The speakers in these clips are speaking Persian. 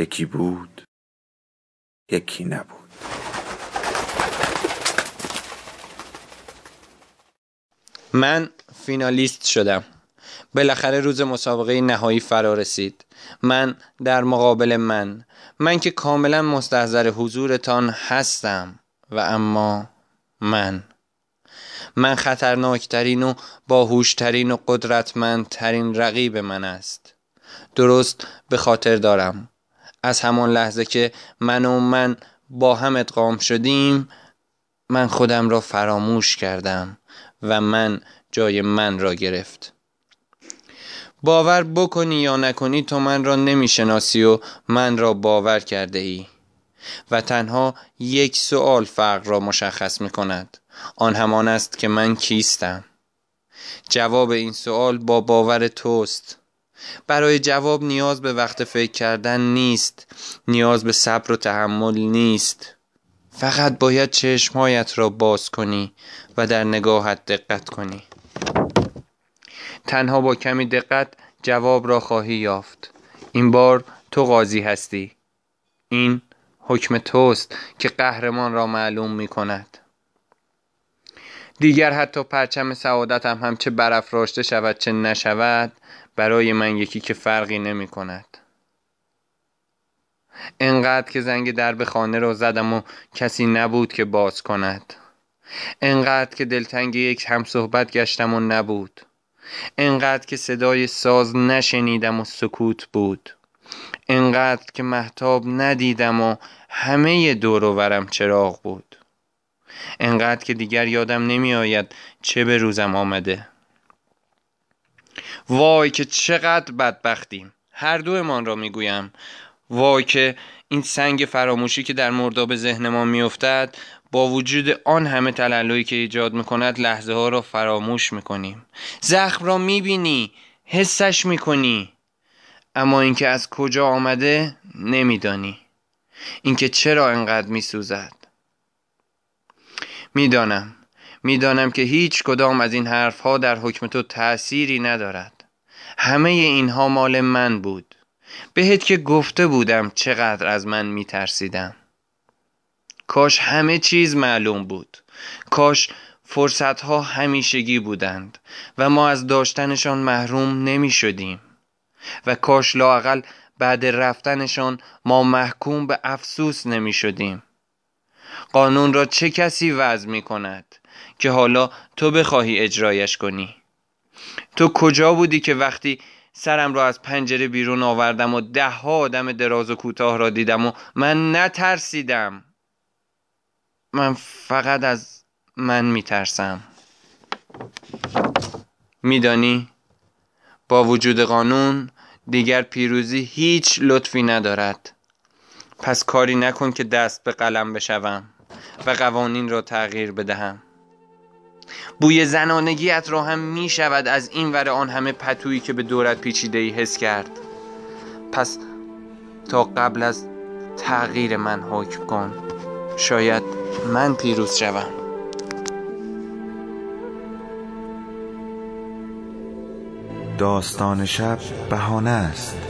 یکی بود یکی نبود. من فینالیست شدم. بالاخره روز مسابقه نهایی فرا رسید. من در مقابل من من که کاملا مستحضر حضورتان هستم و اما من. من خطرناکترین و باهوشترین و قدرتمندترین رقیب من است. درست به خاطر دارم. از همان لحظه که من و من با هم ادغام شدیم من خودم را فراموش کردم و من جای من را گرفت. باور بکنی یا نکنی تو من را نمی‌شناسی و من را باور کرده ای و تنها یک سوال فرق را مشخص می کند آن همان است که من کیستم. جواب این سوال با باور توست. برای جواب نیاز به وقت فکر کردن نیست. نیاز به صبر و تحمل نیست. فقط باید چشمهایت را باز کنی و در نگاهت دقت کنی. تنها با کمی دقت جواب را خواهی یافت. این بار تو قاضی هستی. این حکم توست که قهرمان را معلوم می کند دیگر حتی پرچم سعادتم هم چه برافراشته شود چه نشود برای من یکی که فرقی نمی کند. انقدر که زنگ درب خانه را زدم و کسی نبود که باز کند. انقدر که دلتنگ یک هم صحبت گشتم و نبود. انقدر که صدای ساز نشنیدم و سکوت بود. انقدر که محتاب ندیدم و همه دور و ورم چراغ بود. انقدر که دیگر یادم نمی آید چه به روزم آمده. وای که چقدر بدبختیم. هر دومان را می‌گویم. وای که این سنگ فراموشی که در مرداب ذهن ما میافتد با وجود آن همه تلالویی که ایجاد می‌کند لحظه ها را فراموش می‌کنیم. زخم را می‌بینی حسش می‌کنی. اما اینکه از کجا آمده نمیدانی. اینکه چرا انقدر میسوزد. می‌دانم. می‌دانم که هیچ کدام از این حرفها در حکم تو تأثیری ندارد. همه اینها مال من بود. بهت که گفته بودم چقدر از من میترسیدم. کاش همه چیز معلوم بود. کاش فرصتها همیشگی بودند و ما از داشتنشان محروم نمی شدیم و کاش لاقل بعد رفتنشان ما محکوم به افسوس نمی شدیم قانون را چه کسی وضع می کند که حالا تو بخواهی اجرایش کنی؟ تو کجا بودی که وقتی سرم را از پنجره بیرون آوردم و ده ها آدم دراز و کوتاه را دیدم و من نترسیدم؟ من فقط از من میترسم میدانی با وجود قانون دیگر پیروزی هیچ لطفی ندارد. پس کاری نکن که دست به قلم بشوم و قوانین را تغییر بدهم. بوی زنانگیت را هم می شود از این ور آن همه پتویی که به دورت پیچیده ای حس کرد. پس تا قبل از تغییر من حکم کن. شاید من پیروز شوم. داستان شب بهانه است.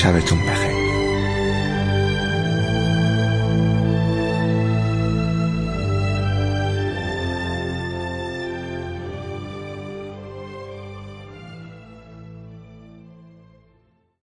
下辈子我们还。